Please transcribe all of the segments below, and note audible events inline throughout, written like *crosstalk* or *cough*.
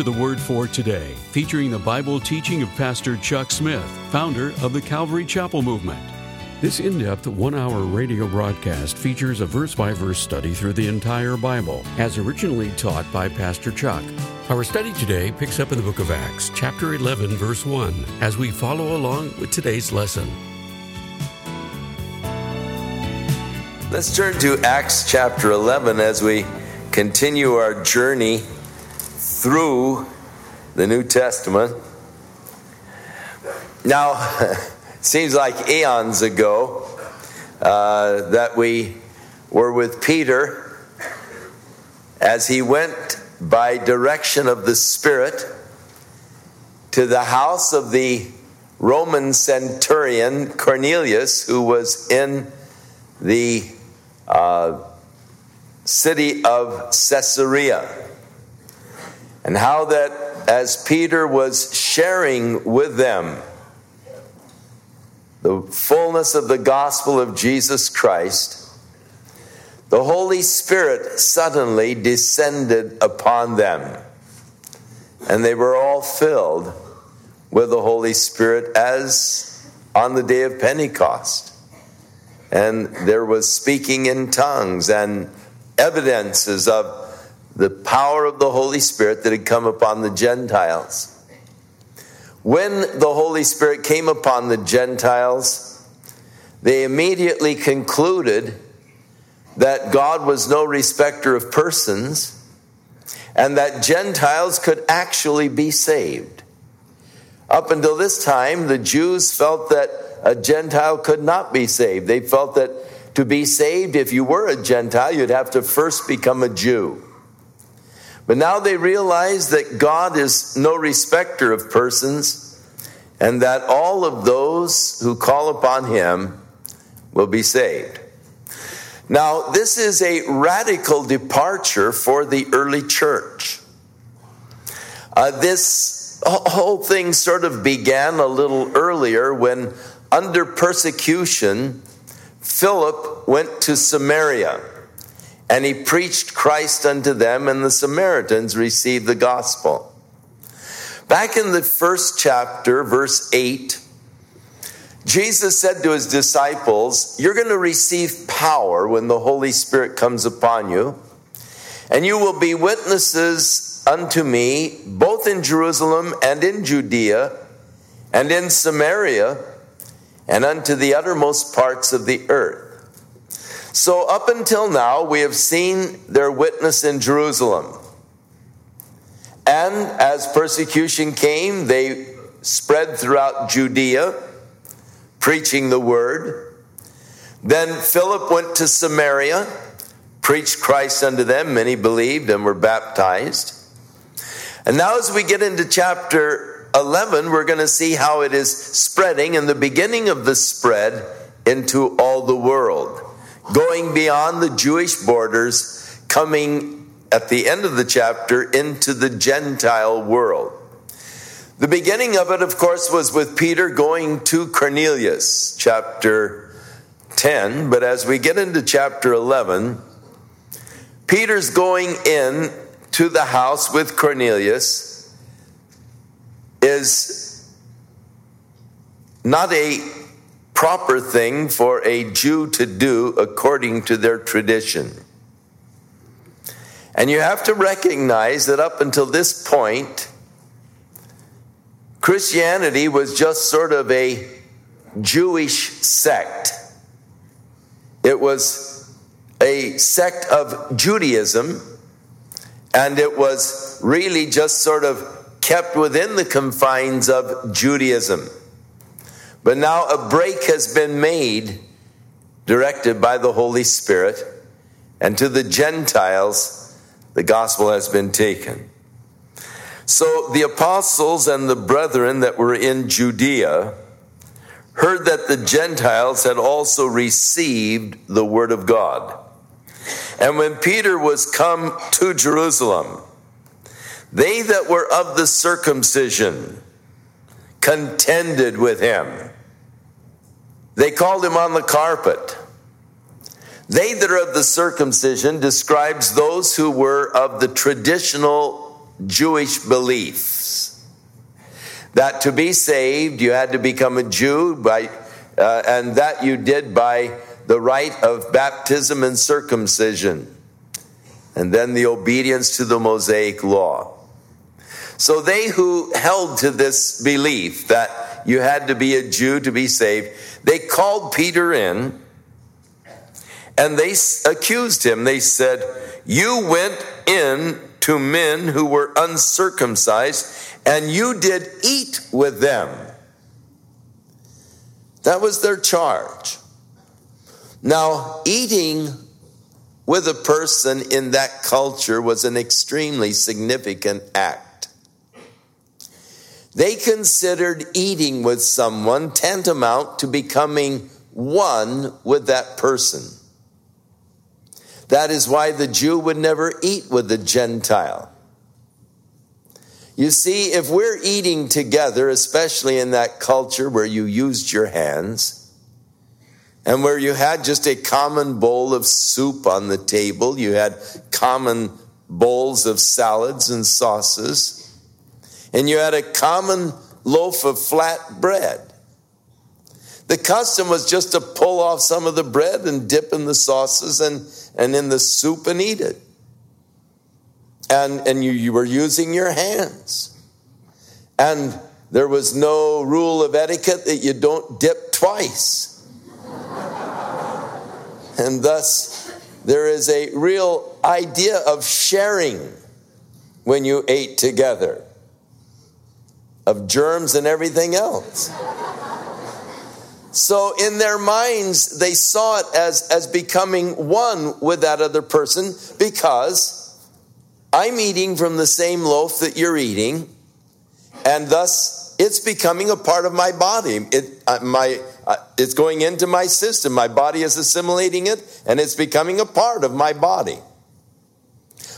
To the Word for Today, featuring the Bible teaching of Pastor Chuck Smith, founder of the Calvary Chapel Movement. This in depth one hour radio broadcast features a verse by verse study through the entire Bible, as originally taught by Pastor Chuck. Our study today picks up in the book of Acts, chapter 11, verse 1, as we follow along with today's lesson. Let's turn to Acts chapter 11 as we continue our journey through the New Testament. Now, *laughs* it seems like eons ago uh, that we were with Peter as he went by direction of the Spirit to the house of the Roman centurion Cornelius, who was in the uh, city of Caesarea and how that as Peter was sharing with them the fullness of the gospel of Jesus Christ, the Holy Spirit suddenly descended upon them, and they were all filled with the Holy Spirit as on the day of Pentecost. And there was speaking in tongues and evidences of the power of the Holy Spirit that had come upon the Gentiles. When the Holy Spirit came upon the Gentiles, they immediately concluded that God was no respecter of persons and that Gentiles could actually be saved. Up until this time, the Jews felt that a Gentile could not be saved. They felt that to be saved, if you were a Gentile, you'd have to first become a Jew. But now they realize that God is no respecter of persons and that all of those who call upon him will be saved. Now, this is a radical departure for the early church. Uh, this whole thing sort of began a little earlier when, under persecution, Philip went to Samaria and he preached Christ unto them, and the Samaritans received the gospel. Back in the first chapter, verse 8, Jesus said to his disciples, You're going to receive power when the Holy Spirit comes upon you, and you will be witnesses unto me, both in Jerusalem and in Judea and in Samaria, and unto the uttermost parts of the earth. So, up until now, we have seen their witness in Jerusalem. And as persecution came, they spread throughout Judea, preaching the word. Then Philip went to Samaria, preached Christ unto them. Many believed and were baptized. And now, as we get into chapter 11, we're going to see how it is spreading and the beginning of the spread into all the world going beyond the Jewish borders, coming at the end of the chapter into the Gentile world. The beginning of it, of course, was with Peter going to Cornelius, chapter 10. But as we get into chapter 11, Peter's going in to the house with Cornelius is not a proper thing for a Jew to do according to their tradition. And you have to recognize that up until this point, Christianity was just sort of a Jewish sect. It was a sect of Judaism, and it was really just sort of kept within the confines of Judaism. But now a break has been made, directed by the Holy Spirit, and to the Gentiles, the gospel has been taken. So the apostles and the brethren that were in Judea heard that the Gentiles had also received the word of God. And when Peter was come to Jerusalem, they that were of the circumcision contended with him they called him on the carpet. They that are of the circumcision describes those who were of the traditional Jewish beliefs. That to be saved, you had to become a Jew, by, uh, and that you did by the rite of baptism and circumcision, and then the obedience to the Mosaic law. So they who held to this belief that you had to be a Jew to be saved, they called Peter in and they accused him. They said, You went in to men who were uncircumcised, and you did eat with them. That was their charge. Now, eating with a person in that culture was an extremely significant act. They considered eating with someone tantamount to becoming one with that person. That is why the Jew would never eat with the Gentile. You see, if we're eating together, especially in that culture where you used your hands, and where you had just a common bowl of soup on the table, you had common bowls of salads and sauces, and you had a common loaf of flat bread. The custom was just to pull off some of the bread and dip in the sauces and, and in the soup and eat it. And, and you, you were using your hands. And there was no rule of etiquette that you don't dip twice. *laughs* and thus, there is a real idea of sharing when you ate together, of germs and everything else. So in their minds, they saw it as, as becoming one with that other person because I'm eating from the same loaf that you're eating, and thus it's becoming a part of my body. It, uh, my, uh, it's going into my system. My body is assimilating it, and it's becoming a part of my body.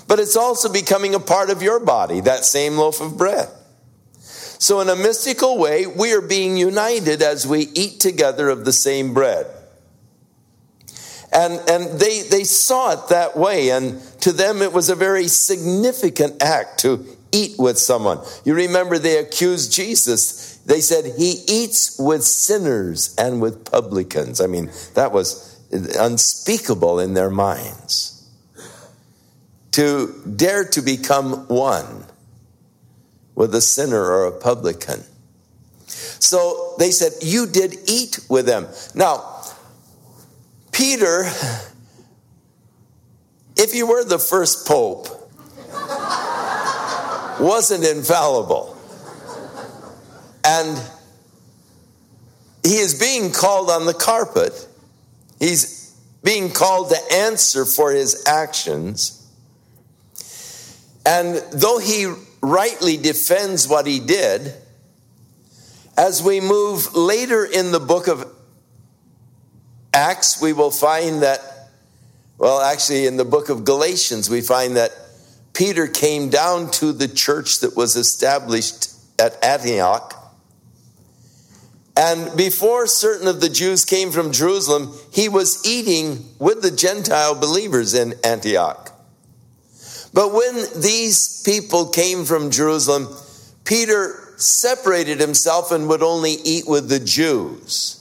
But it's also becoming a part of your body, that same loaf of bread. So, in a mystical way, we are being united as we eat together of the same bread. And, and they, they saw it that way, and to them it was a very significant act to eat with someone. You remember they accused Jesus. They said he eats with sinners and with publicans. I mean, that was unspeakable in their minds. To dare to become one with a sinner or a publican. So they said, You did eat with them. Now, Peter, if you were the first pope, wasn't infallible. And he is being called on the carpet. He's being called to answer for his actions. And though he rightly defends what he did, as we move later in the book of Acts, we will find that, well, actually, in the book of Galatians, we find that Peter came down to the church that was established at Antioch. And before certain of the Jews came from Jerusalem, he was eating with the Gentile believers in Antioch. But when these people came from Jerusalem, Peter separated himself and would only eat with the Jews.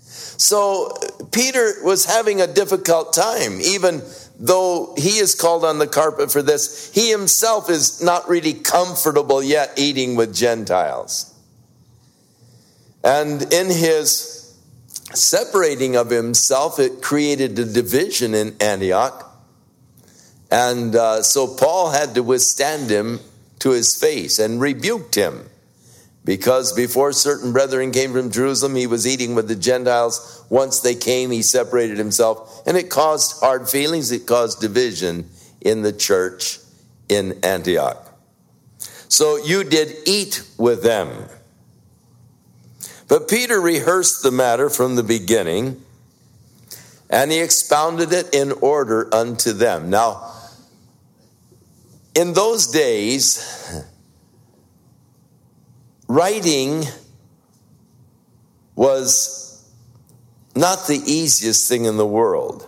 So Peter was having a difficult time, even though he is called on the carpet for this. He himself is not really comfortable yet eating with Gentiles. And in his separating of himself, it created a division in Antioch. And uh, so Paul had to withstand him to his face and rebuked him because before certain brethren came from Jerusalem, he was eating with the Gentiles. Once they came, he separated himself, and it caused hard feelings, it caused division in the church in Antioch. So you did eat with them. But Peter rehearsed the matter from the beginning, and he expounded it in order unto them. Now, in those days, writing was not the easiest thing in the world.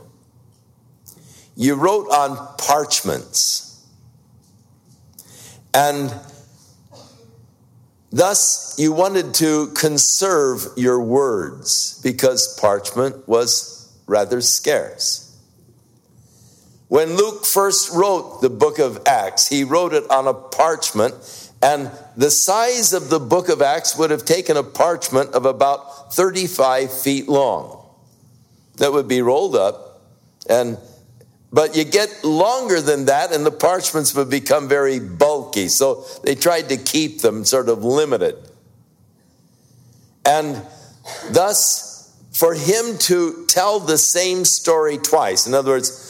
You wrote on parchments. And thus, you wanted to conserve your words because parchment was rather scarce. When Luke first wrote the book of Acts, he wrote it on a parchment, and the size of the book of Acts would have taken a parchment of about 35 feet long. That would be rolled up, and but you get longer than that, and the parchments would become very bulky. So they tried to keep them sort of limited. And thus, for him to tell the same story twice, in other words,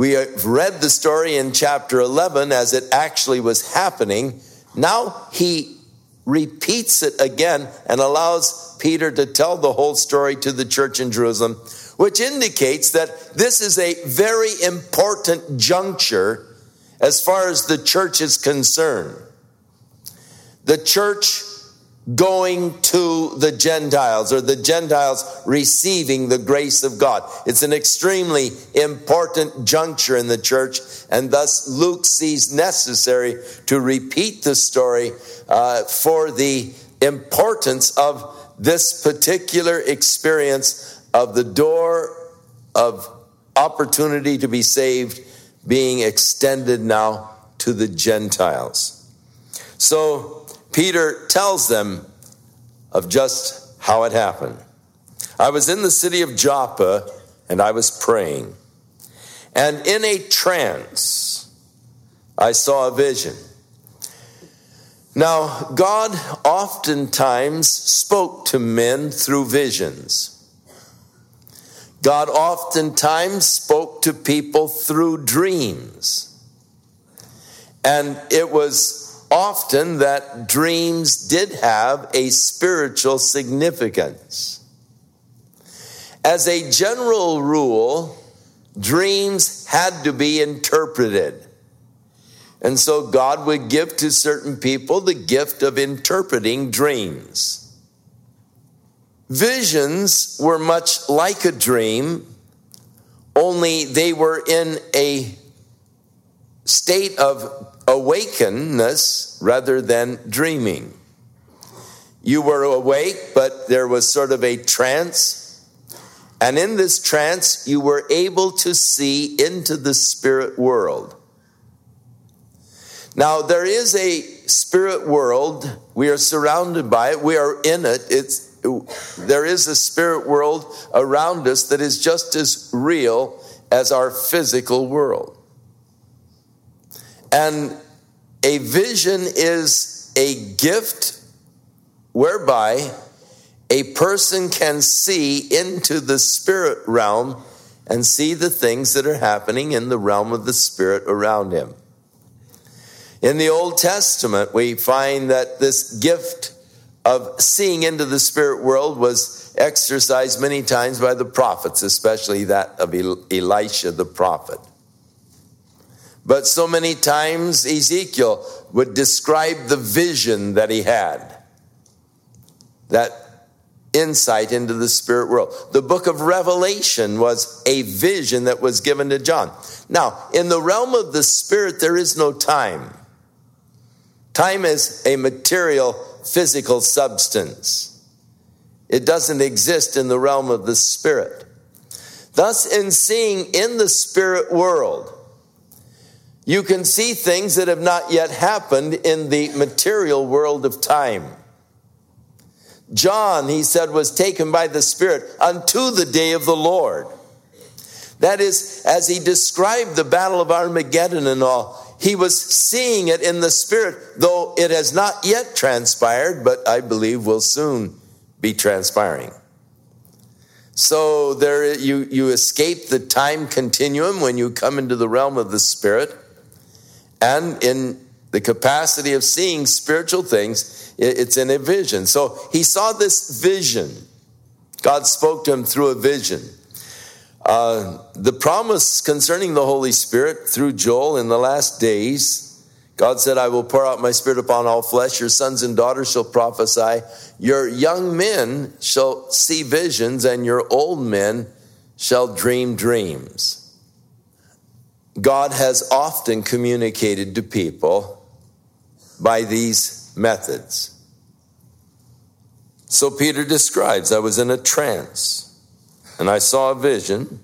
we have read the story in chapter 11 as it actually was happening. Now he repeats it again and allows Peter to tell the whole story to the church in Jerusalem, which indicates that this is a very important juncture as far as the church is concerned. The church going to the Gentiles or the Gentiles receiving the grace of God. It's an extremely important juncture in the church, and thus Luke sees necessary to repeat the story uh, for the importance of this particular experience of the door of opportunity to be saved being extended now to the Gentiles. So, Peter tells them of just how it happened. I was in the city of Joppa and I was praying. And in a trance, I saw a vision. Now, God oftentimes spoke to men through visions. God oftentimes spoke to people through dreams. And it was often that dreams did have a spiritual significance. As a general rule, dreams had to be interpreted. And so God would give to certain people the gift of interpreting dreams. Visions were much like a dream, only they were in a state of awakeness rather than dreaming. You were awake, but there was sort of a trance. And in this trance, you were able to see into the spirit world. Now, there is a spirit world. We are surrounded by it. We are in it. It's, there is a spirit world around us that is just as real as our physical world. And a vision is a gift whereby a person can see into the spirit realm and see the things that are happening in the realm of the spirit around him. In the Old Testament, we find that this gift of seeing into the spirit world was exercised many times by the prophets, especially that of Elisha the prophet. But so many times Ezekiel would describe the vision that he had, that insight into the spirit world. The book of Revelation was a vision that was given to John. Now, in the realm of the spirit, there is no time. Time is a material, physical substance. It doesn't exist in the realm of the spirit. Thus, in seeing in the spirit world, you can see things that have not yet happened in the material world of time. John, he said, was taken by the Spirit unto the day of the Lord. That is, as he described the battle of Armageddon and all, he was seeing it in the Spirit, though it has not yet transpired, but I believe will soon be transpiring. So there you, you escape the time continuum when you come into the realm of the Spirit and in the capacity of seeing spiritual things, it's in a vision. So he saw this vision. God spoke to him through a vision. Uh, the promise concerning the Holy Spirit through Joel in the last days, God said, I will pour out my spirit upon all flesh. Your sons and daughters shall prophesy. Your young men shall see visions, and your old men shall dream dreams. God has often communicated to people by these methods. So Peter describes I was in a trance and I saw a vision.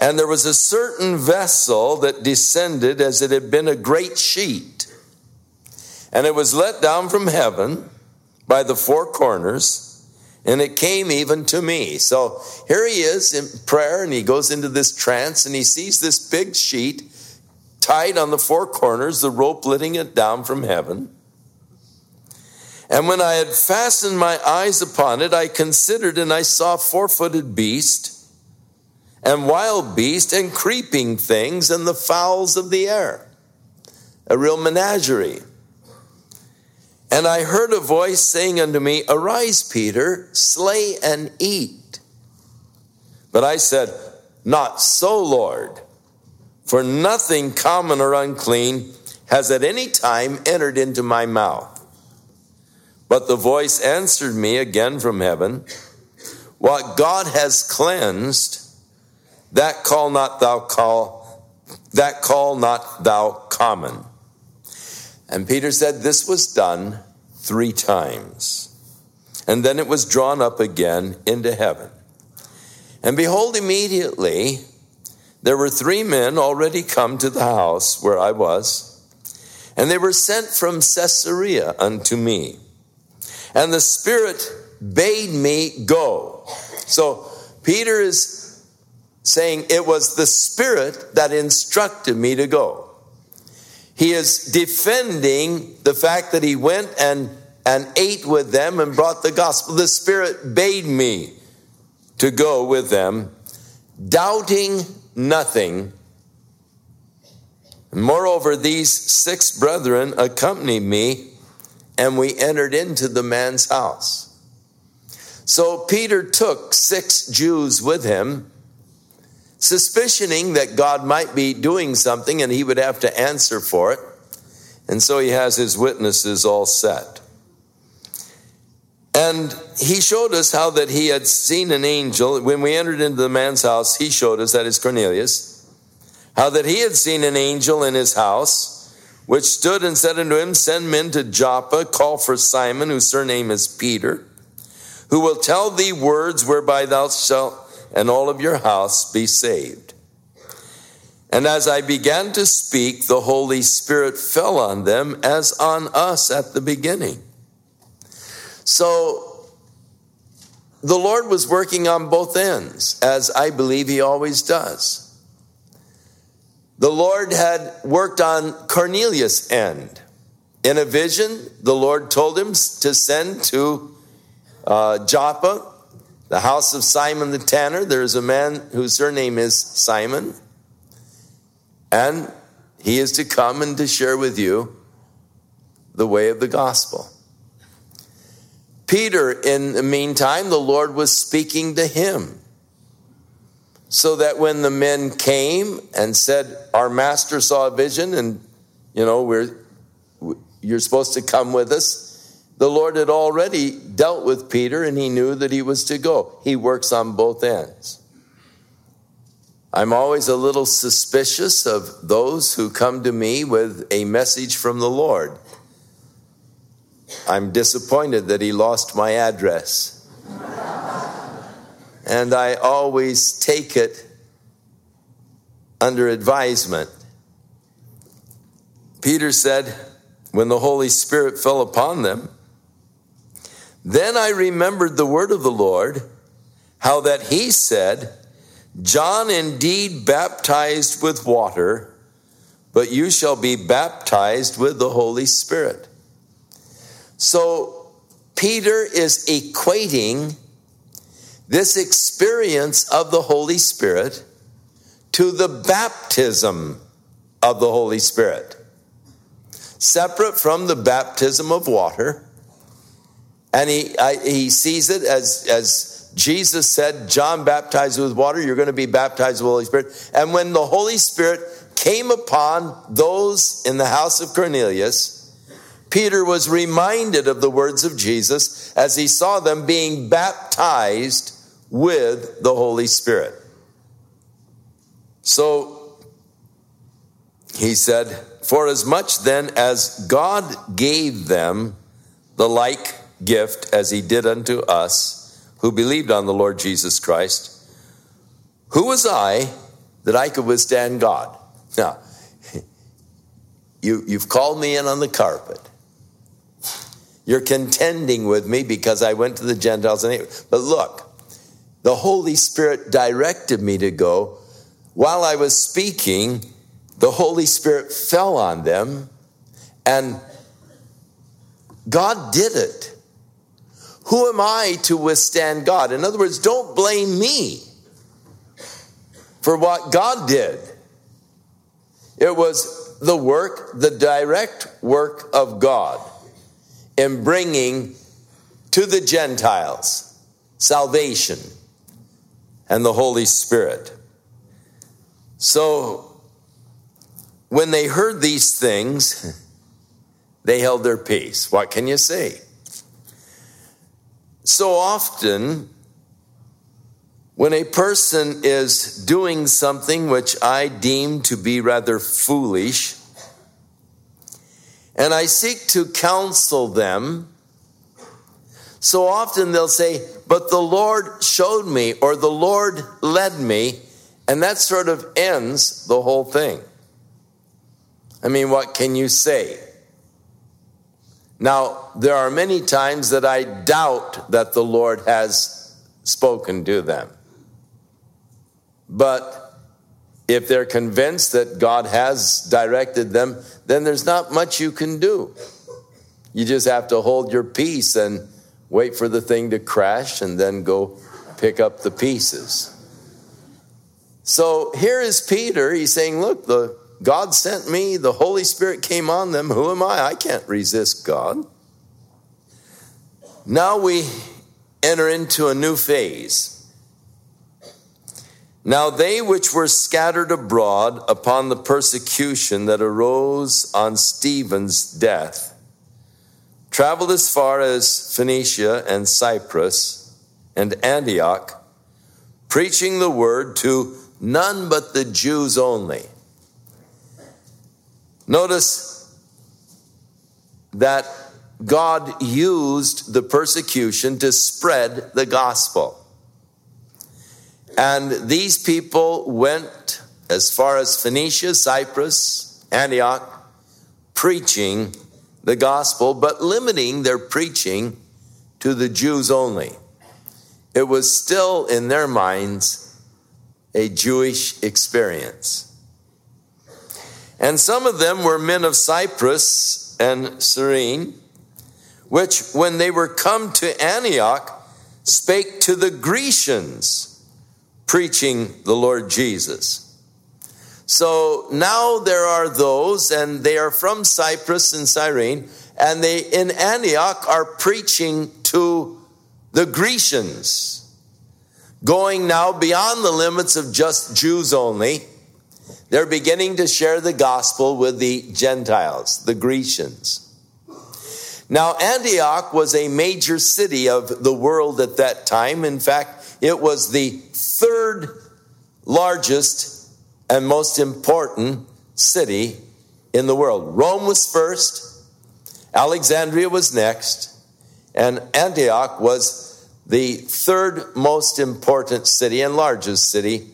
And there was a certain vessel that descended as it had been a great sheet. And it was let down from heaven by the four corners, and it came even to me. So here he is in prayer, and he goes into this trance, and he sees this big sheet tied on the four corners, the rope letting it down from heaven. And when I had fastened my eyes upon it, I considered and I saw four footed beast and wild beast and creeping things and the fowls of the air. A real menagerie. And I heard a voice saying unto me, Arise, Peter, slay and eat. But I said, Not so, Lord, for nothing common or unclean has at any time entered into my mouth. But the voice answered me again from heaven, What God has cleansed, that call not thou call, that call not thou common. And Peter said, This was done three times. And then it was drawn up again into heaven. And behold, immediately there were three men already come to the house where I was, and they were sent from Caesarea unto me and the Spirit bade me go. So Peter is saying it was the Spirit that instructed me to go. He is defending the fact that he went and, and ate with them and brought the gospel. The Spirit bade me to go with them, doubting nothing. Moreover, these six brethren accompanied me and we entered into the man's house. So Peter took six Jews with him, suspicioning that God might be doing something and he would have to answer for it. And so he has his witnesses all set. And he showed us how that he had seen an angel. When we entered into the man's house, he showed us, that is Cornelius, how that he had seen an angel in his house which stood and said unto him, Send men to Joppa, call for Simon, whose surname is Peter, who will tell thee words whereby thou shalt and all of your house be saved. And as I began to speak, the Holy Spirit fell on them as on us at the beginning. So the Lord was working on both ends, as I believe He always does the Lord had worked on Cornelius' end. In a vision, the Lord told him to send to uh, Joppa, the house of Simon the tanner. There's a man whose surname is Simon, and he is to come and to share with you the way of the gospel. Peter, in the meantime, the Lord was speaking to him so that when the men came and said, Our master saw a vision, and you know, we're you're supposed to come with us. The Lord had already dealt with Peter and he knew that he was to go. He works on both ends. I'm always a little suspicious of those who come to me with a message from the Lord. I'm disappointed that he lost my address and I always take it under advisement. Peter said, when the Holy Spirit fell upon them, then I remembered the word of the Lord, how that he said, John indeed baptized with water, but you shall be baptized with the Holy Spirit. So Peter is equating this experience of the Holy Spirit to the baptism of the Holy Spirit. Separate from the baptism of water. And he, I, he sees it as, as Jesus said, John baptized with water, you're going to be baptized with the Holy Spirit. And when the Holy Spirit came upon those in the house of Cornelius, Peter was reminded of the words of Jesus as he saw them being baptized with the Holy Spirit. So he said, For as much then as God gave them the like gift as he did unto us who believed on the Lord Jesus Christ, who was I that I could withstand God? Now, *laughs* you, you've called me in on the carpet. You're contending with me because I went to the Gentiles. And but look, the Holy Spirit directed me to go. While I was speaking, the Holy Spirit fell on them, and God did it. Who am I to withstand God? In other words, don't blame me for what God did. It was the work, the direct work of God in bringing to the Gentiles salvation and the Holy Spirit. So, when they heard these things, *laughs* they held their peace. What can you say? So often, when a person is doing something which I deem to be rather foolish, and I seek to counsel them, so often they'll say, But the Lord showed me, or the Lord led me, and that sort of ends the whole thing. I mean, what can you say? Now, there are many times that I doubt that the Lord has spoken to them. But if they're convinced that God has directed them, then there's not much you can do. You just have to hold your peace and wait for the thing to crash and then go pick up the pieces. So here is Peter. He's saying, Look, the God sent me, the Holy Spirit came on them. Who am I? I can't resist God. Now we enter into a new phase. Now they which were scattered abroad upon the persecution that arose on Stephen's death traveled as far as Phoenicia and Cyprus and Antioch, preaching the word to none but the Jews only. Notice that God used the persecution to spread the gospel. And these people went as far as Phoenicia, Cyprus, Antioch, preaching the gospel, but limiting their preaching to the Jews only. It was still in their minds a Jewish experience. And some of them were men of Cyprus and Cyrene, which, when they were come to Antioch, spake to the Grecians, preaching the Lord Jesus. So now there are those, and they are from Cyprus and Cyrene, and they in Antioch are preaching to the Grecians, going now beyond the limits of just Jews only they're beginning to share the gospel with the Gentiles, the Grecians. Now, Antioch was a major city of the world at that time. In fact, it was the third largest and most important city in the world. Rome was first, Alexandria was next, and Antioch was the third most important city and largest city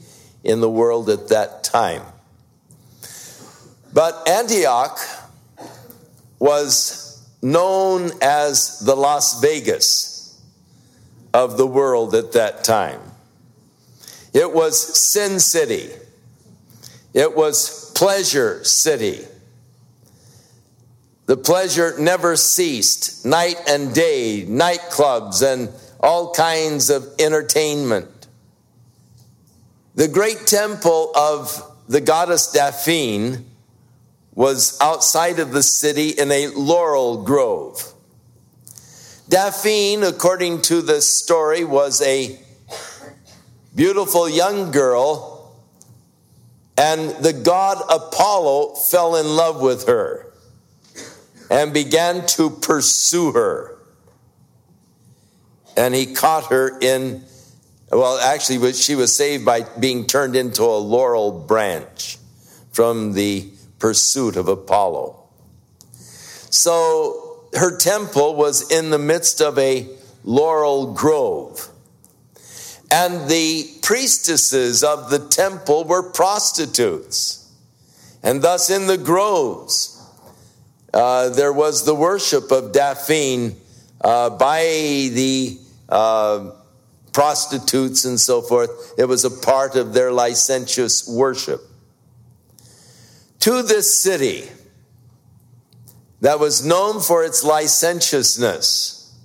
in the world at that time. But Antioch was known as the Las Vegas of the world at that time. It was Sin City. It was Pleasure City. The pleasure never ceased, night and day, nightclubs and all kinds of entertainment. The great temple of the goddess Daphne was outside of the city in a laurel grove. Daphne, according to the story, was a beautiful young girl, and the god Apollo fell in love with her and began to pursue her. And he caught her in, well, actually, she was saved by being turned into a laurel branch from the pursuit of Apollo. So her temple was in the midst of a laurel grove. And the priestesses of the temple were prostitutes. And thus, in the groves, uh, there was the worship of Daphne uh, by the uh, prostitutes and so forth. It was a part of their licentious worship. To this city that was known for its licentiousness,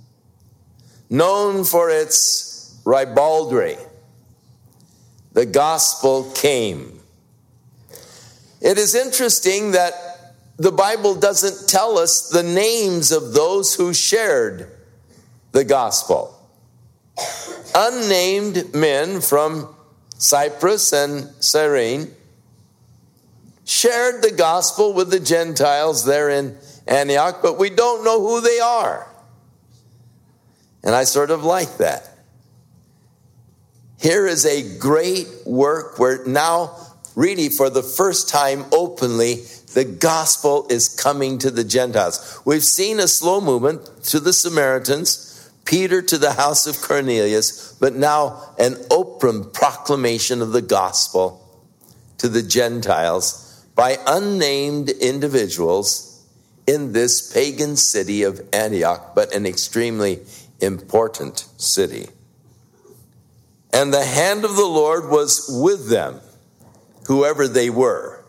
known for its ribaldry, the gospel came. It is interesting that the Bible doesn't tell us the names of those who shared the gospel. Unnamed men from Cyprus and Cyrene shared the gospel with the Gentiles there in Antioch, but we don't know who they are. And I sort of like that. Here is a great work where now, really for the first time openly, the gospel is coming to the Gentiles. We've seen a slow movement to the Samaritans, Peter to the house of Cornelius, but now an open proclamation of the gospel to the Gentiles by unnamed individuals in this pagan city of Antioch, but an extremely important city. And the hand of the Lord was with them, whoever they were.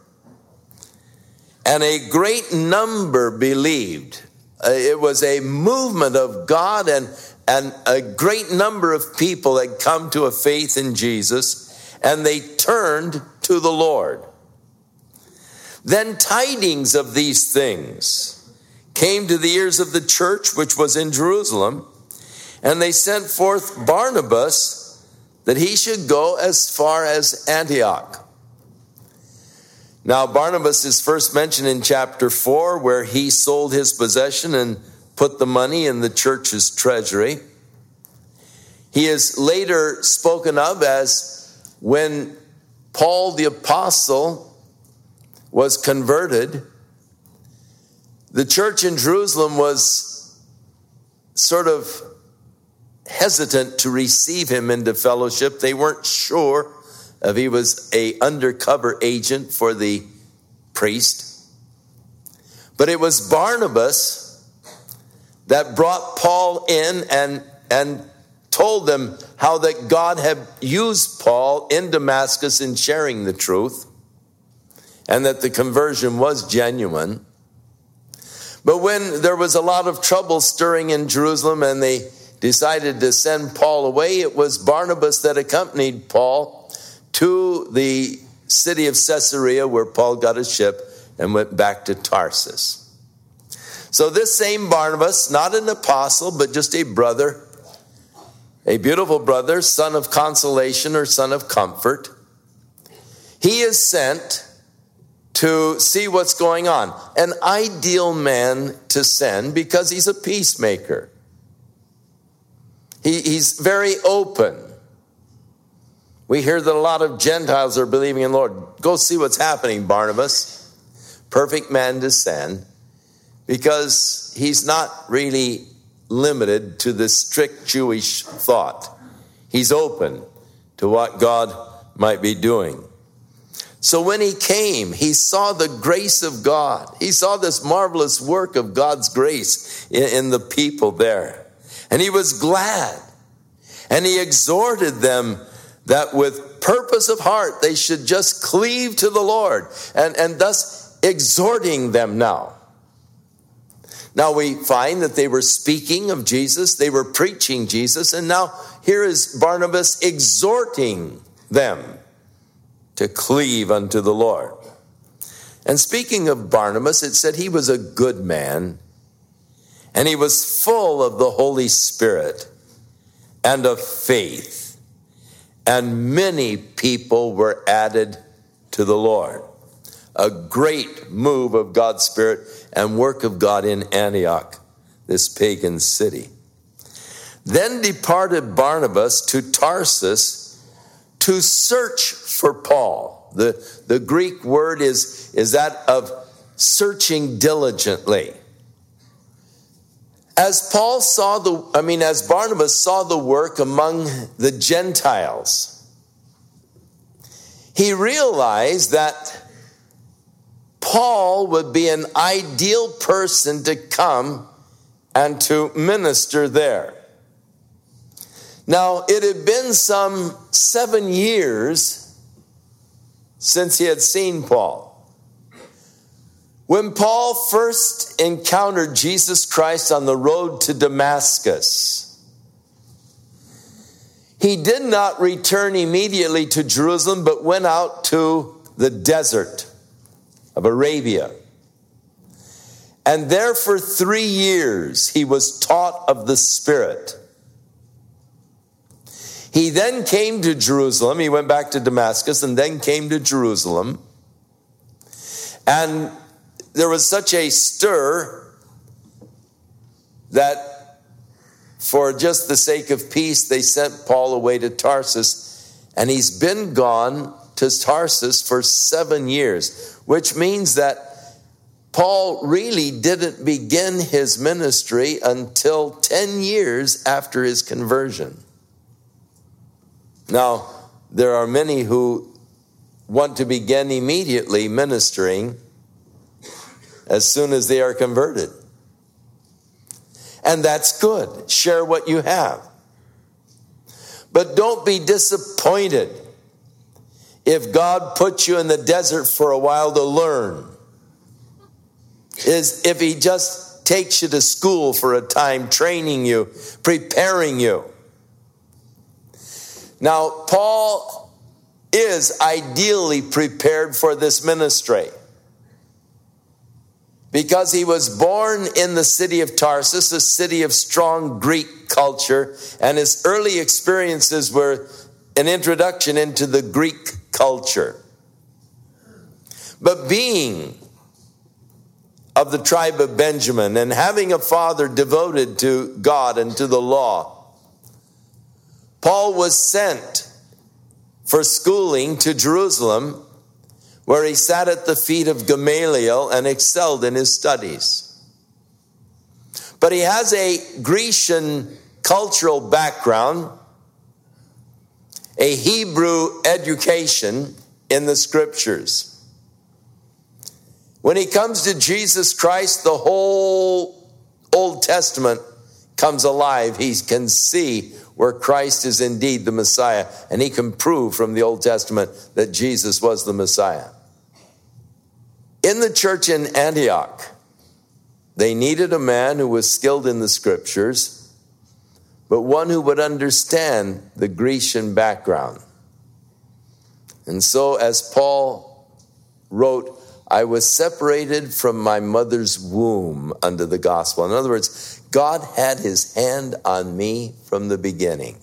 And a great number believed. Uh, it was a movement of God, and, and a great number of people had come to a faith in Jesus, and they turned to the Lord. Then tidings of these things came to the ears of the church which was in Jerusalem, and they sent forth Barnabas that he should go as far as Antioch. Now, Barnabas is first mentioned in chapter 4, where he sold his possession and put the money in the church's treasury. He is later spoken of as when Paul the apostle was converted, the church in Jerusalem was sort of hesitant to receive him into fellowship. They weren't sure if he was a undercover agent for the priest. But it was Barnabas that brought Paul in and, and told them how that God had used Paul in Damascus in sharing the truth and that the conversion was genuine. But when there was a lot of trouble stirring in Jerusalem and they decided to send Paul away, it was Barnabas that accompanied Paul to the city of Caesarea, where Paul got a ship and went back to Tarsus. So, this same Barnabas, not an apostle, but just a brother, a beautiful brother, son of consolation or son of comfort, he is sent to see what's going on. An ideal man to send because he's a peacemaker. He, he's very open. We hear that a lot of Gentiles are believing in Lord. Go see what's happening, Barnabas. Perfect man to send because he's not really limited to the strict Jewish thought. He's open to what God might be doing. So when he came, he saw the grace of God. He saw this marvelous work of God's grace in, the people there. And he was glad. And he exhorted them that with purpose of heart they should just cleave to the Lord and, and thus exhorting them now. Now we find that they were speaking of Jesus, they were preaching Jesus, and now here is Barnabas exhorting them to cleave unto the Lord. And speaking of Barnabas, it said he was a good man and he was full of the Holy Spirit and of faith and many people were added to the Lord. A great move of God's Spirit and work of God in Antioch, this pagan city. Then departed Barnabas to Tarsus to search for Paul. The, the Greek word is, is that of searching diligently. As Paul saw the, I mean, as Barnabas saw the work among the Gentiles, he realized that Paul would be an ideal person to come and to minister there. Now, it had been some seven years since he had seen Paul. When Paul first encountered Jesus Christ on the road to Damascus, he did not return immediately to Jerusalem, but went out to the desert of Arabia. And there for three years he was taught of the Spirit. He then came to Jerusalem. He went back to Damascus and then came to Jerusalem. And there was such a stir that for just the sake of peace, they sent Paul away to Tarsus. And he's been gone to Tarsus for seven years, which means that Paul really didn't begin his ministry until 10 years after his conversion. Now, there are many who want to begin immediately ministering as soon as they are converted. And that's good. Share what you have. But don't be disappointed if God puts you in the desert for a while to learn. Is if He just takes you to school for a time, training you, preparing you. Now, Paul is ideally prepared for this ministry because he was born in the city of Tarsus, a city of strong Greek culture, and his early experiences were an introduction into the Greek culture. But being of the tribe of Benjamin and having a father devoted to God and to the law, Paul was sent for schooling to Jerusalem, where he sat at the feet of Gamaliel and excelled in his studies. But he has a Grecian cultural background, a Hebrew education in the scriptures. When he comes to Jesus Christ, the whole Old Testament comes alive. He can see where Christ is indeed the Messiah, and he can prove from the Old Testament that Jesus was the Messiah. In the church in Antioch, they needed a man who was skilled in the scriptures, but one who would understand the Grecian background. And so, as Paul wrote, I was separated from my mother's womb under the gospel. In other words, God had his hand on me from the beginning.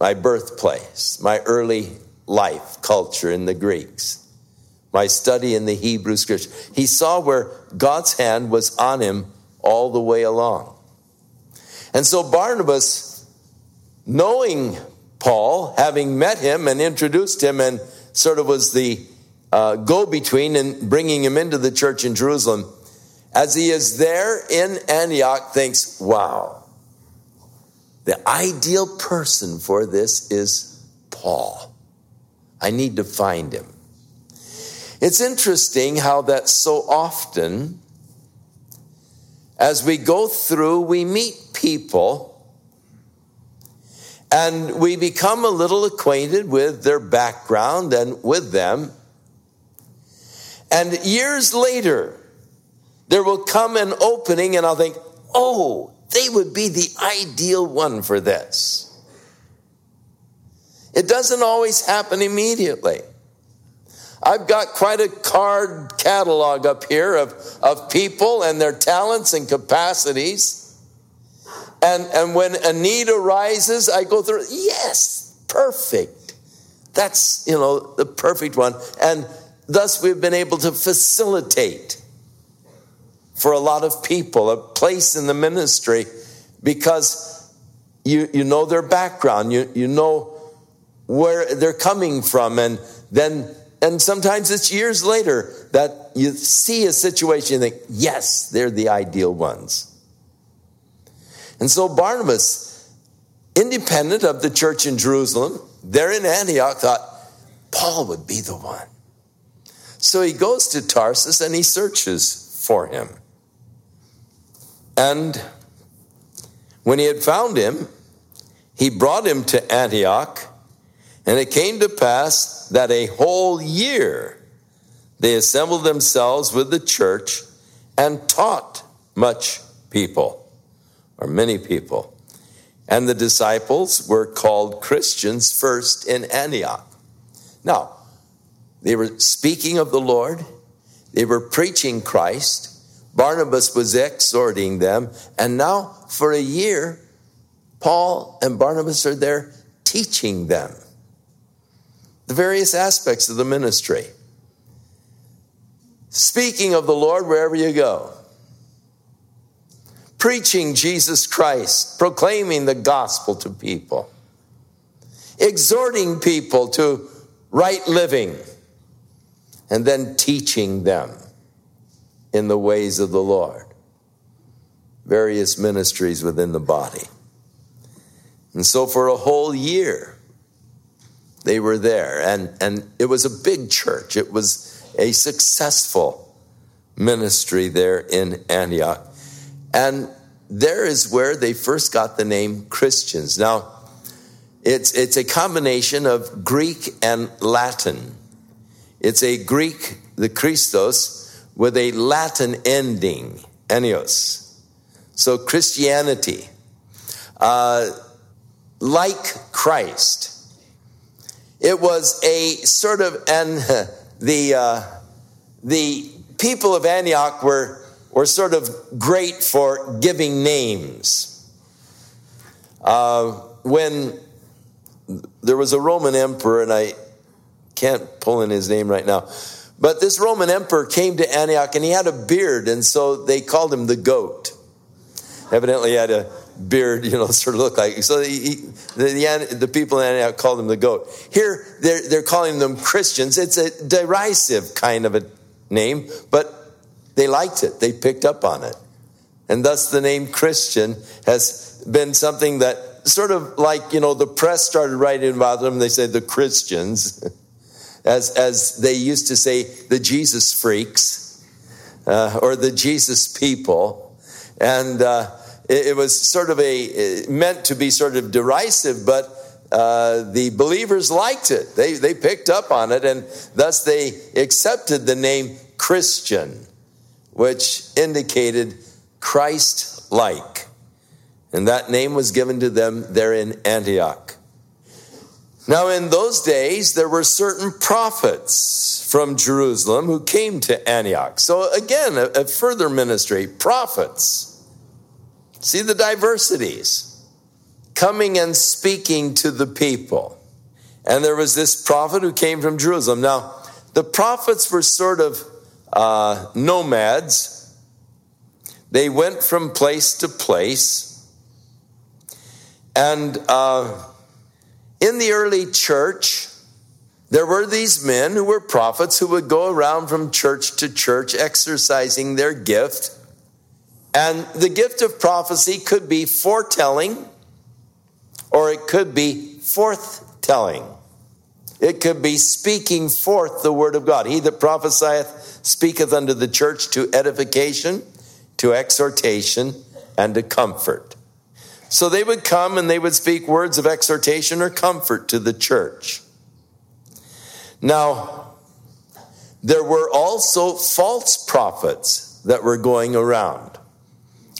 My birthplace, my early life, culture in the Greeks, my study in the Hebrew scripture. He saw where God's hand was on him all the way along. And so Barnabas, knowing Paul, having met him and introduced him, and sort of was the uh, go between and bringing him into the church in Jerusalem, as he is there in Antioch, thinks, wow, the ideal person for this is Paul. I need to find him. It's interesting how that so often, as we go through, we meet people and we become a little acquainted with their background and with them. And years later, there will come an opening, and I'll think, oh, they would be the ideal one for this. It doesn't always happen immediately. I've got quite a card catalog up here of, of people and their talents and capacities. And, and when a need arises, I go through, yes, perfect. That's, you know, the perfect one. And thus we've been able to facilitate for a lot of people, a place in the ministry, because you, you know their background, you, you know where they're coming from. And then, and sometimes it's years later that you see a situation and think, yes, they're the ideal ones. And so Barnabas, independent of the church in Jerusalem, there in Antioch, thought Paul would be the one. So he goes to Tarsus and he searches for him. And when he had found him, he brought him to Antioch. And it came to pass that a whole year they assembled themselves with the church and taught much people, or many people. And the disciples were called Christians first in Antioch. Now, they were speaking of the Lord, they were preaching Christ. Barnabas was exhorting them, and now for a year, Paul and Barnabas are there teaching them the various aspects of the ministry. Speaking of the Lord wherever you go, preaching Jesus Christ, proclaiming the gospel to people, exhorting people to right living, and then teaching them in the ways of the Lord. Various ministries within the body. And so for a whole year, they were there. And, and it was a big church, it was a successful ministry there in Antioch. And there is where they first got the name Christians. Now, it's, it's a combination of Greek and Latin. It's a Greek, the Christos, with a Latin ending, enios. So Christianity, uh, like Christ. It was a sort of, and *laughs* the, uh, the people of Antioch were, were sort of great for giving names. Uh, when there was a Roman emperor, and I can't pull in his name right now, but this Roman emperor came to Antioch and he had a beard, and so they called him the goat. Evidently, he had a beard, you know, *laughs* sort of look like. So he, the, the, the, people in Antioch called him the goat. Here, they're, they're calling them Christians. It's a derisive kind of a name, but they liked it. They picked up on it. And thus the name Christian has been something that sort of like, you know, the press started writing about them. They said the Christians, *laughs* as, as they used to say, the Jesus freaks, uh, or the Jesus people. And, uh, it, was sort of a, meant to be sort of derisive, but uh, the believers liked it. They, they picked up on it, and thus they accepted the name Christian, which indicated Christ like. And that name was given to them there in Antioch. Now, in those days, there were certain prophets from Jerusalem who came to Antioch. So, again, a, a further ministry prophets. See the diversities coming and speaking to the people. And there was this prophet who came from Jerusalem. Now, the prophets were sort of uh, nomads, they went from place to place. And uh, in the early church, there were these men who were prophets who would go around from church to church exercising their gift and the gift of prophecy could be foretelling or it could be forthtelling. It could be speaking forth the word of God. He that prophesieth speaketh unto the church to edification, to exhortation, and to comfort. So they would come and they would speak words of exhortation or comfort to the church. Now, there were also false prophets that were going around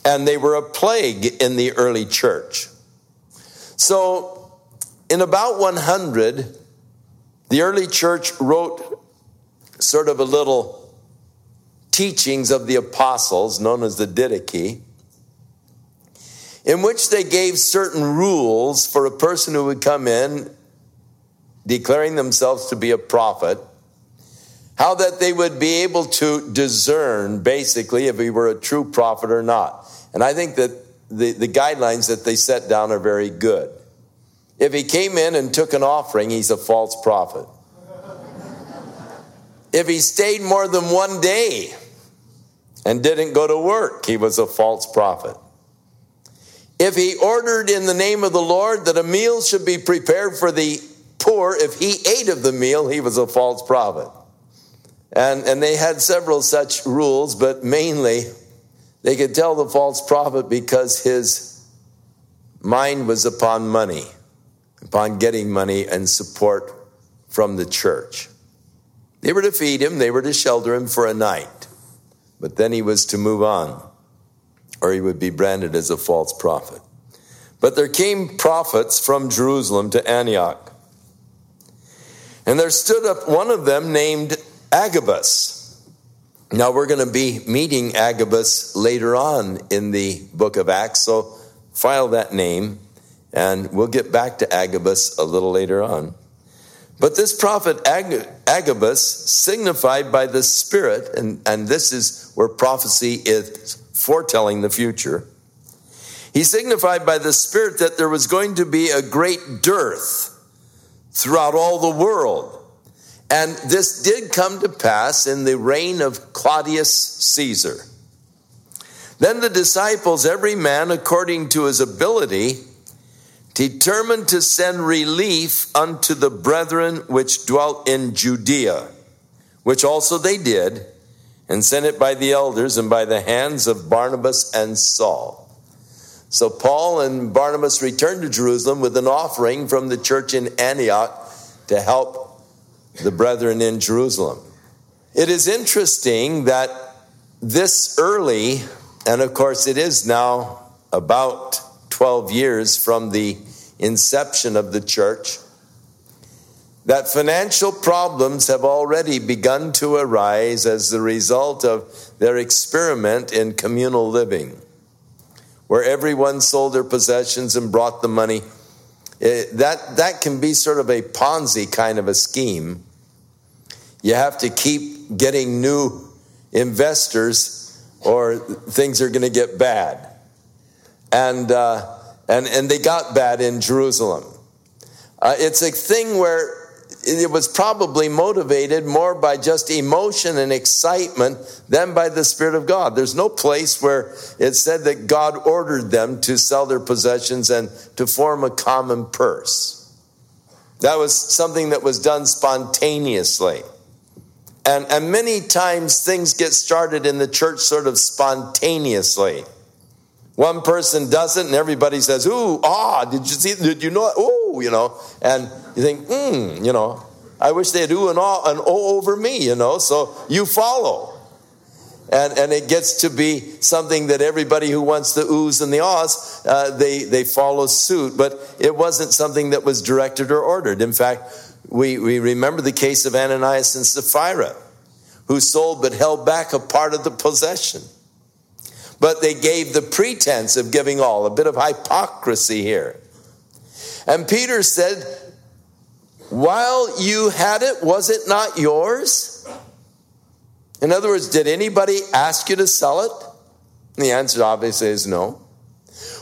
and they were a plague in the early church. So, in about 100, the early church wrote sort of a little teachings of the apostles known as the Didache, in which they gave certain rules for a person who would come in declaring themselves to be a prophet how that they would be able to discern basically if he were a true prophet or not. And I think that the, the guidelines that they set down are very good. if he came in and took an offering, he's a false prophet. if he stayed more than one day and didn't go to work, he was a false prophet. If he ordered in the name of the Lord that a meal should be prepared for the poor, if he ate of the meal, he was a false prophet. And, and they had several such rules, but mainly they could tell the false prophet because his mind was upon money, upon getting money and support from the church. They were to feed him, they were to shelter him for a night, but then he was to move on, or he would be branded as a false prophet. But there came prophets from Jerusalem to Antioch. And there stood up one of them named Agabus. Now we're going to be meeting Agabus later on in the book of Acts, so file that name and we'll get back to Agabus a little later on. But this prophet Ag- Agabus signified by the Spirit, and, and this is where prophecy is foretelling the future. He signified by the Spirit that there was going to be a great dearth throughout all the world and this did come to pass in the reign of Claudius Caesar. Then the disciples, every man according to his ability, determined to send relief unto the brethren which dwelt in Judea, which also they did, and sent it by the elders and by the hands of Barnabas and Saul. So Paul and Barnabas returned to Jerusalem with an offering from the church in Antioch to help the brethren in Jerusalem. It is interesting that this early, and of course it is now about 12 years from the inception of the church, that financial problems have already begun to arise as the result of their experiment in communal living, where everyone sold their possessions and brought the money it, that, that can be sort of a Ponzi kind of a scheme. You have to keep getting new investors or things are going to get bad. And, uh, and, and they got bad in Jerusalem. Uh, it's a thing where it was probably motivated more by just emotion and excitement than by the Spirit of God. There's no place where it said that God ordered them to sell their possessions and to form a common purse. That was something that was done spontaneously. And, and many times things get started in the church sort of spontaneously. One person does it and everybody says, Ooh, ah, did you see, did you know, ooh, you know, and you think, hmm, you know, I wish they'd ooh and ah and oh over me, you know, so you follow. And, and it gets to be something that everybody who wants the oohs and the ahs, uh, they, they follow suit. But it wasn't something that was directed or ordered. In fact, we, we remember the case of Ananias and Sapphira, who sold but held back a part of the possession but they gave the pretense of giving all, a bit of hypocrisy here. And Peter said, While you had it, was it not yours? In other words, did anybody ask you to sell it? And the answer obviously is no.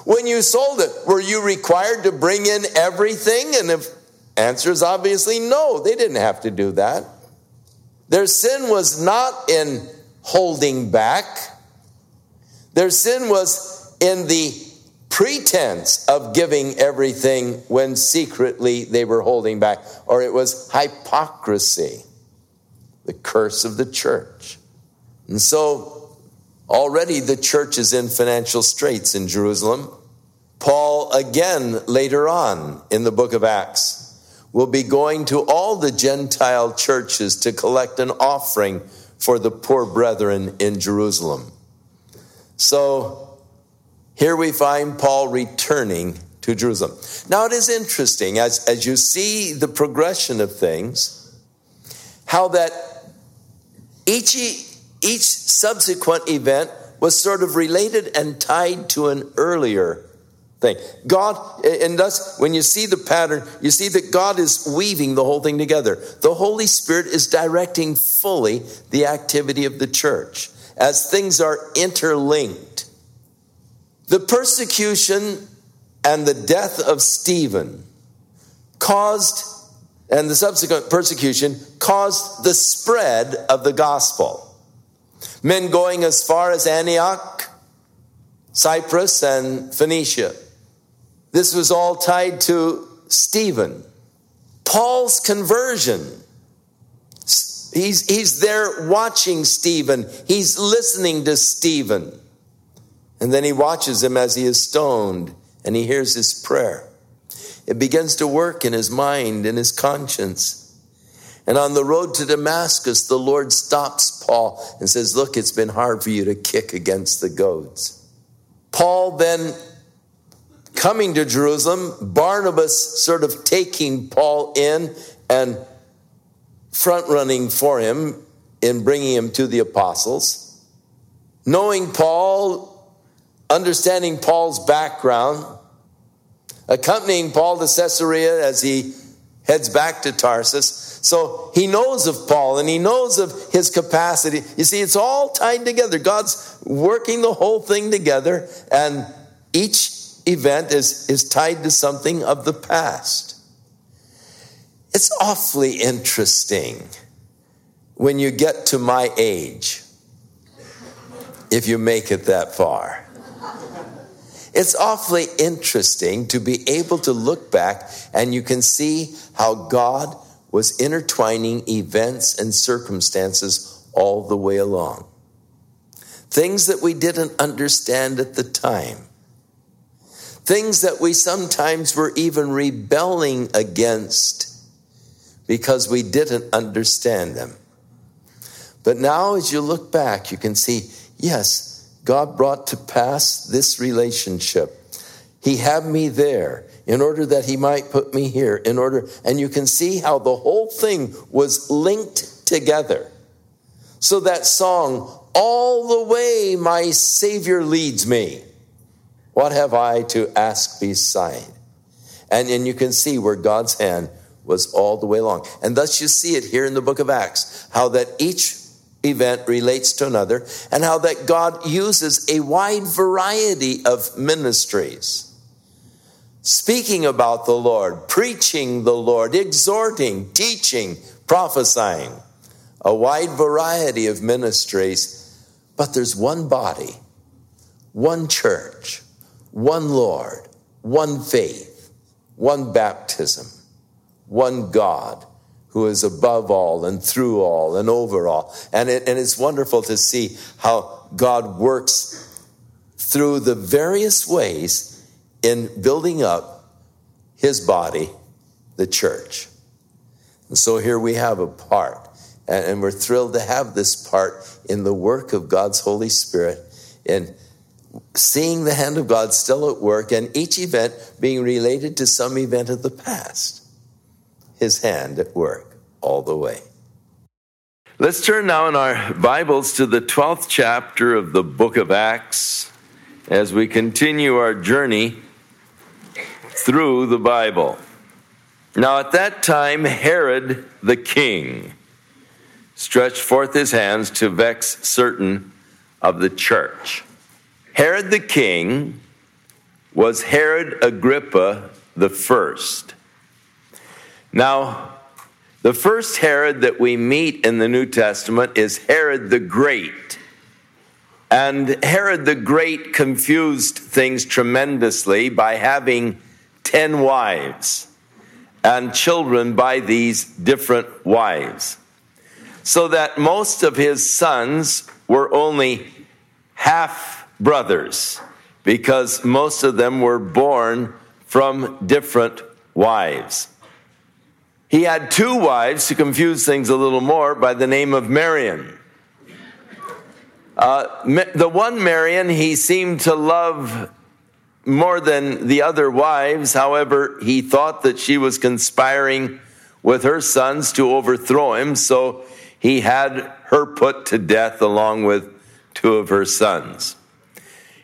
When you sold it, were you required to bring in everything? And the answer is obviously no, they didn't have to do that. Their sin was not in holding back. Their sin was in the pretense of giving everything when secretly they were holding back, or it was hypocrisy, the curse of the church. And so already the church is in financial straits in Jerusalem. Paul, again, later on in the book of Acts, will be going to all the Gentile churches to collect an offering for the poor brethren in Jerusalem. So here we find Paul returning to Jerusalem. Now it is interesting as, as you see the progression of things, how that each, each subsequent event was sort of related and tied to an earlier thing. God, and thus, when you see the pattern, you see that God is weaving the whole thing together. The Holy Spirit is directing fully the activity of the church as things are interlinked. The persecution and the death of Stephen caused, and the subsequent persecution caused the spread of the gospel. Men going as far as Antioch, Cyprus, and Phoenicia. This was all tied to Stephen. Paul's conversion. He's, he's there watching Stephen. He's listening to Stephen. And then he watches him as he is stoned and he hears his prayer. It begins to work in his mind in his conscience. And on the road to Damascus, the Lord stops Paul and says, Look, it's been hard for you to kick against the goads. Paul then coming to Jerusalem, Barnabas sort of taking Paul in and front running for him in bringing him to the apostles. Knowing Paul, understanding Paul's background, accompanying Paul to Caesarea as he heads back to Tarsus. So he knows of Paul and he knows of his capacity. You see, it's all tied together. God's working the whole thing together, and each event is, is tied to something of the past. It's awfully interesting when you get to my age, if you make it that far. It's awfully interesting to be able to look back and you can see how God was intertwining events and circumstances all the way along. Things that we didn't understand at the time things that we sometimes were even rebelling against because we didn't understand them. But now, as you look back, you can see yes, God brought to pass this relationship. He had me there in order that He might put me here, in order, and you can see how the whole thing was linked together. So that song, All the Way My Savior Leads Me what have I to ask beside? And, and you can see where God's hand was all the way along. And thus you see it here in the book of Acts, how that each event relates to another, and how that God uses a wide variety of ministries. Speaking about the Lord, preaching the Lord, exhorting, teaching, prophesying, a wide variety of ministries, but there's one body, one church, one Lord, one faith, one baptism, one God who is above all and through all and over all. And, it, and it's wonderful to see how God works through the various ways in building up his body, the church. And so here we have a part, and, we're thrilled to have this part in the work of God's Holy Spirit in seeing the hand of God still at work, and each event being related to some event of the past. His hand at work all the way. Let's turn now in our Bibles to the 12th chapter of the book of Acts as we continue our journey through the Bible. Now, at that time, Herod the king stretched forth his hands to vex certain of the church Herod the king was Herod Agrippa the first. Now, the first Herod that we meet in the New Testament is Herod the Great. And Herod the Great confused things tremendously by having 10 wives and children by these different wives. So that most of his sons were only half brothers because most of them were born from different wives. He had two wives to confuse things a little more by the name of Marian. Uh, the one Marian he seemed to love more than the other wives. However, he thought that she was conspiring with her sons to overthrow him, so he had her put to death along with two of her sons.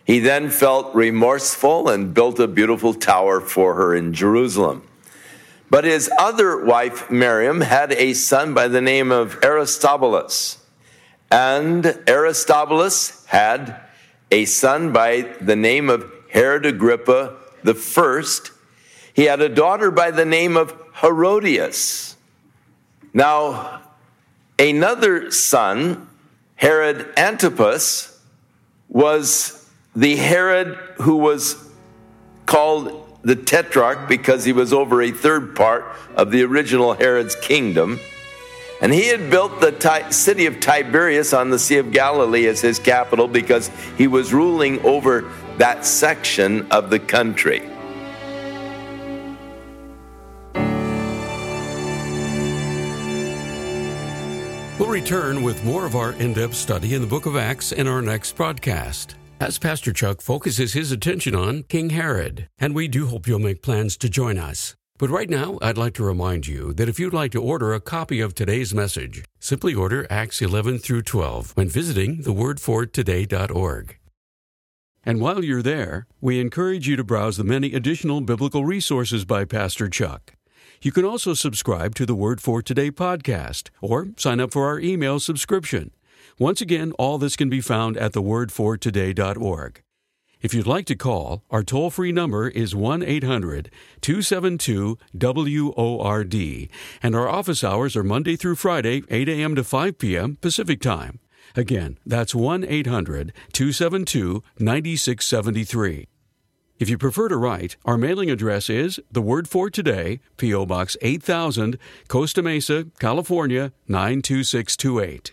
He then felt remorseful and built a beautiful tower for her in Jerusalem. But his other wife, Miriam, had a son by the name of Aristobulus. And Aristobulus had a son by the name of Herod Agrippa the first. He had a daughter by the name of Herodias. Now, another son, Herod Antipas, was the Herod who was called the Tetrarch because he was over a third part of the original Herod's kingdom. And he had built the city of Tiberias on the Sea of Galilee as his capital because he was ruling over that section of the country. We'll return with more of our in depth study in the book of Acts in our next broadcast. As Pastor Chuck focuses his attention on King Herod, and we do hope you'll make plans to join us. But right now, I'd like to remind you that if you'd like to order a copy of today's message, simply order Acts 11 through 12 when visiting thewordfortoday.org. And while you're there, we encourage you to browse the many additional biblical resources by Pastor Chuck. You can also subscribe to the Word for Today podcast or sign up for our email subscription. Once again, all this can be found at thewordfortoday.org. If you'd like to call, our toll free number is 1 800 272 WORD, and our office hours are Monday through Friday, 8 a.m. to 5 p.m. Pacific Time. Again, that's 1 800 272 9673. If you prefer to write, our mailing address is The Word for Today, P.O. Box 8000, Costa Mesa, California 92628.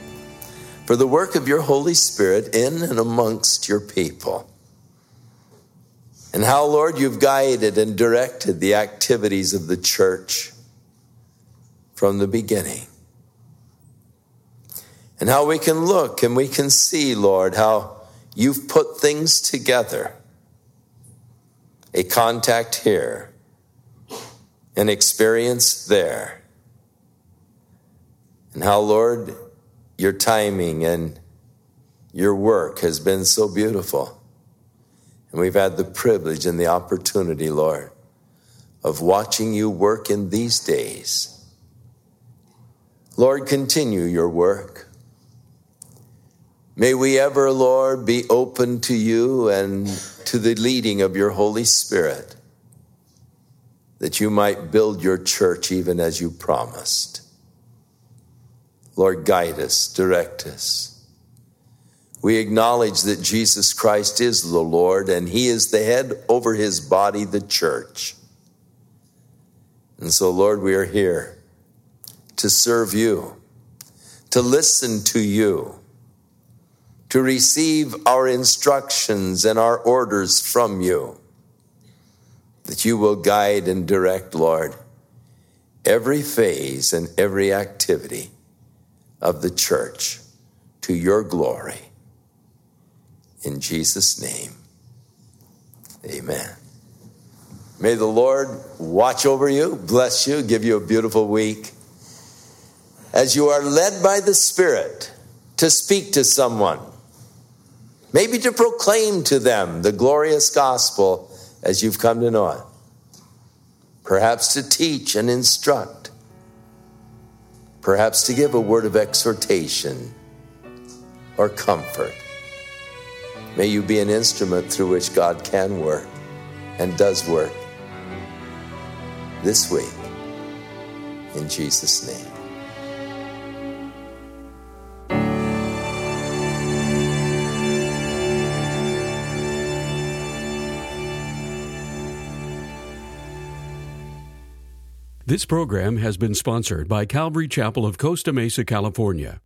for the work of your Holy Spirit in and amongst your people. And how, Lord, you've guided and directed the activities of the church from the beginning. And how we can look and we can see, Lord, how you've put things together a contact here, an experience there and how, Lord, your timing and your work has been so beautiful. And we've had the privilege and the opportunity, Lord, of watching you work in these days. Lord, continue your work. May we ever, Lord, be open to you and to the leading of your Holy Spirit, that you might build your church even as you promised. Lord, guide us, direct us. We acknowledge that Jesus Christ is the Lord and He is the head over His body, the church. And so, Lord, we are here to serve you, to listen to you, to receive our instructions and our orders from you, that you will guide and direct, Lord, every phase and every activity of the church to your glory. In Jesus' name, amen. May the Lord watch over you, bless you, give you a beautiful week. As you are led by the Spirit to speak to someone, maybe to proclaim to them the glorious gospel as you've come to know it, perhaps to teach and instruct perhaps to give a word of exhortation or comfort. May you be an instrument through which God can work and does work this week. In Jesus' name. This program has been sponsored by Calvary Chapel of Costa Mesa, California.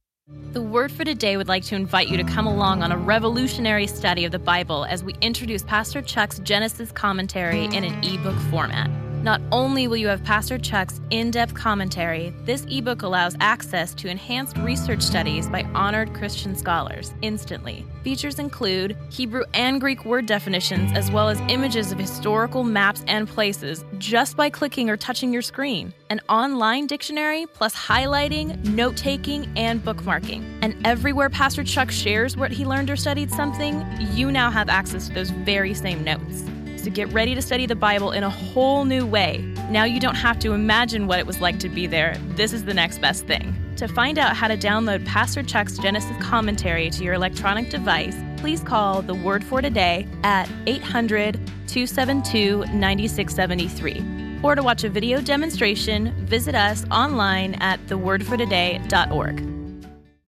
The Word for Today would like to invite you to come along on a revolutionary study of the Bible as we introduce Pastor Chuck's Genesis commentary in an ebook format. Not only will you have Pastor Chuck's in depth commentary, this ebook allows access to enhanced research studies by honored Christian scholars instantly. Features include Hebrew and Greek word definitions, as well as images of historical maps and places just by clicking or touching your screen, an online dictionary, plus highlighting, note taking, and bookmarking. And everywhere Pastor Chuck shares what he learned or studied something, you now have access to those very same notes to get ready to study the Bible in a whole new way. Now you don't have to imagine what it was like to be there. This is the next best thing. To find out how to download Pastor Chuck's Genesis commentary to your electronic device, please call the Word for Today at 800 272 9673. Or to watch a video demonstration, visit us online at thewordfortoday.org.